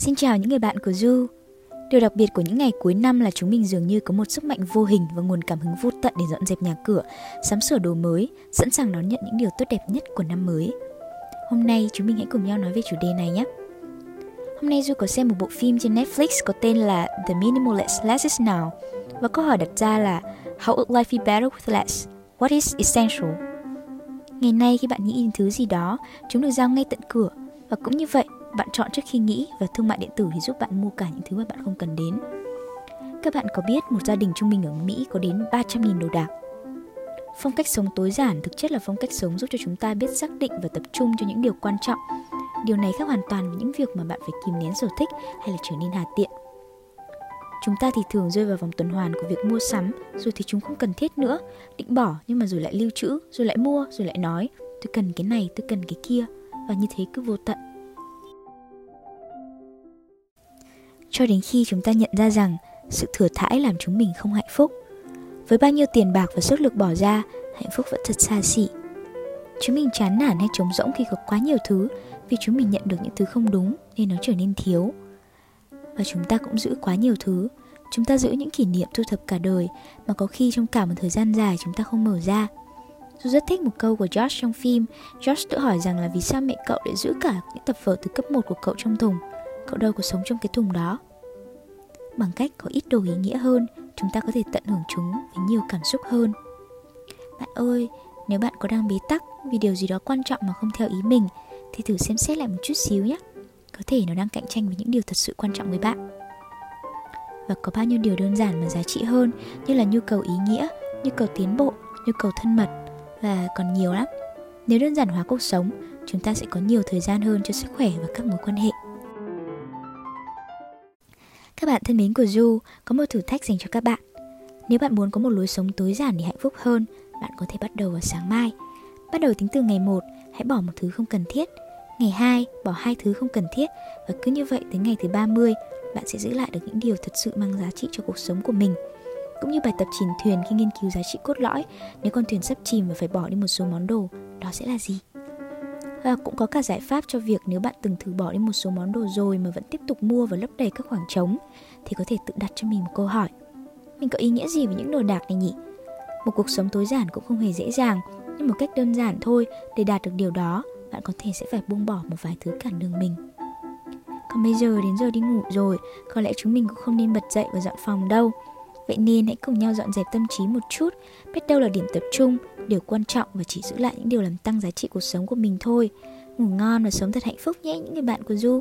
Xin chào những người bạn của Du. Điều đặc biệt của những ngày cuối năm là chúng mình dường như có một sức mạnh vô hình và nguồn cảm hứng vô tận để dọn dẹp nhà cửa, sắm sửa đồ mới, sẵn sàng đón nhận những điều tốt đẹp nhất của năm mới. Hôm nay chúng mình hãy cùng nhau nói về chủ đề này nhé. Hôm nay Du có xem một bộ phim trên Netflix có tên là The Minimalist Less is Now và câu hỏi đặt ra là How would life be better with less? What is essential? Ngày nay khi bạn nghĩ đến thứ gì đó, chúng được giao ngay tận cửa và cũng như vậy, bạn chọn trước khi nghĩ và thương mại điện tử thì giúp bạn mua cả những thứ mà bạn không cần đến. Các bạn có biết một gia đình trung bình ở Mỹ có đến 300.000 đồ đạc. Phong cách sống tối giản thực chất là phong cách sống giúp cho chúng ta biết xác định và tập trung cho những điều quan trọng. Điều này khác hoàn toàn với những việc mà bạn phải kìm nén sở thích hay là trở nên hà tiện. Chúng ta thì thường rơi vào vòng tuần hoàn của việc mua sắm, rồi thì chúng không cần thiết nữa, định bỏ nhưng mà rồi lại lưu trữ, rồi lại mua, rồi lại nói, tôi cần cái này, tôi cần cái kia, và như thế cứ vô tận. Cho đến khi chúng ta nhận ra rằng sự thừa thãi làm chúng mình không hạnh phúc. Với bao nhiêu tiền bạc và sức lực bỏ ra, hạnh phúc vẫn thật xa xỉ. Chúng mình chán nản hay trống rỗng khi có quá nhiều thứ vì chúng mình nhận được những thứ không đúng nên nó trở nên thiếu. Và chúng ta cũng giữ quá nhiều thứ, chúng ta giữ những kỷ niệm thu thập cả đời mà có khi trong cả một thời gian dài chúng ta không mở ra. Tôi rất thích một câu của Josh trong phim. Josh tự hỏi rằng là vì sao mẹ cậu lại giữ cả những tập vở từ cấp 1 của cậu trong thùng. Cậu đâu có sống trong cái thùng đó. Bằng cách có ít đồ ý nghĩa hơn, chúng ta có thể tận hưởng chúng với nhiều cảm xúc hơn. Bạn ơi, nếu bạn có đang bế tắc vì điều gì đó quan trọng mà không theo ý mình, thì thử xem xét lại một chút xíu nhé. Có thể nó đang cạnh tranh với những điều thật sự quan trọng với bạn. Và có bao nhiêu điều đơn giản mà giá trị hơn như là nhu cầu ý nghĩa, nhu cầu tiến bộ, nhu cầu thân mật và còn nhiều lắm. Nếu đơn giản hóa cuộc sống, chúng ta sẽ có nhiều thời gian hơn cho sức khỏe và các mối quan hệ. Các bạn thân mến của Du, có một thử thách dành cho các bạn. Nếu bạn muốn có một lối sống tối giản để hạnh phúc hơn, bạn có thể bắt đầu vào sáng mai. Bắt đầu tính từ ngày 1, hãy bỏ một thứ không cần thiết. Ngày 2, bỏ hai thứ không cần thiết và cứ như vậy tới ngày thứ 30, bạn sẽ giữ lại được những điều thật sự mang giá trị cho cuộc sống của mình. Cũng như bài tập chìm thuyền khi nghiên cứu giá trị cốt lõi, nếu con thuyền sắp chìm và phải bỏ đi một số món đồ, đó sẽ là gì? Và cũng có cả giải pháp cho việc nếu bạn từng thử bỏ đi một số món đồ rồi mà vẫn tiếp tục mua và lấp đầy các khoảng trống thì có thể tự đặt cho mình một câu hỏi. Mình có ý nghĩa gì với những đồ đạc này nhỉ? Một cuộc sống tối giản cũng không hề dễ dàng, nhưng một cách đơn giản thôi để đạt được điều đó, bạn có thể sẽ phải buông bỏ một vài thứ cản đường mình. Còn bây giờ đến giờ đi ngủ rồi, có lẽ chúng mình cũng không nên bật dậy và dọn phòng đâu. Vậy nên hãy cùng nhau dọn dẹp tâm trí một chút, biết đâu là điểm tập trung, điều quan trọng và chỉ giữ lại những điều làm tăng giá trị cuộc sống của mình thôi. Ngủ ngon và sống thật hạnh phúc nhé, những người bạn của Du.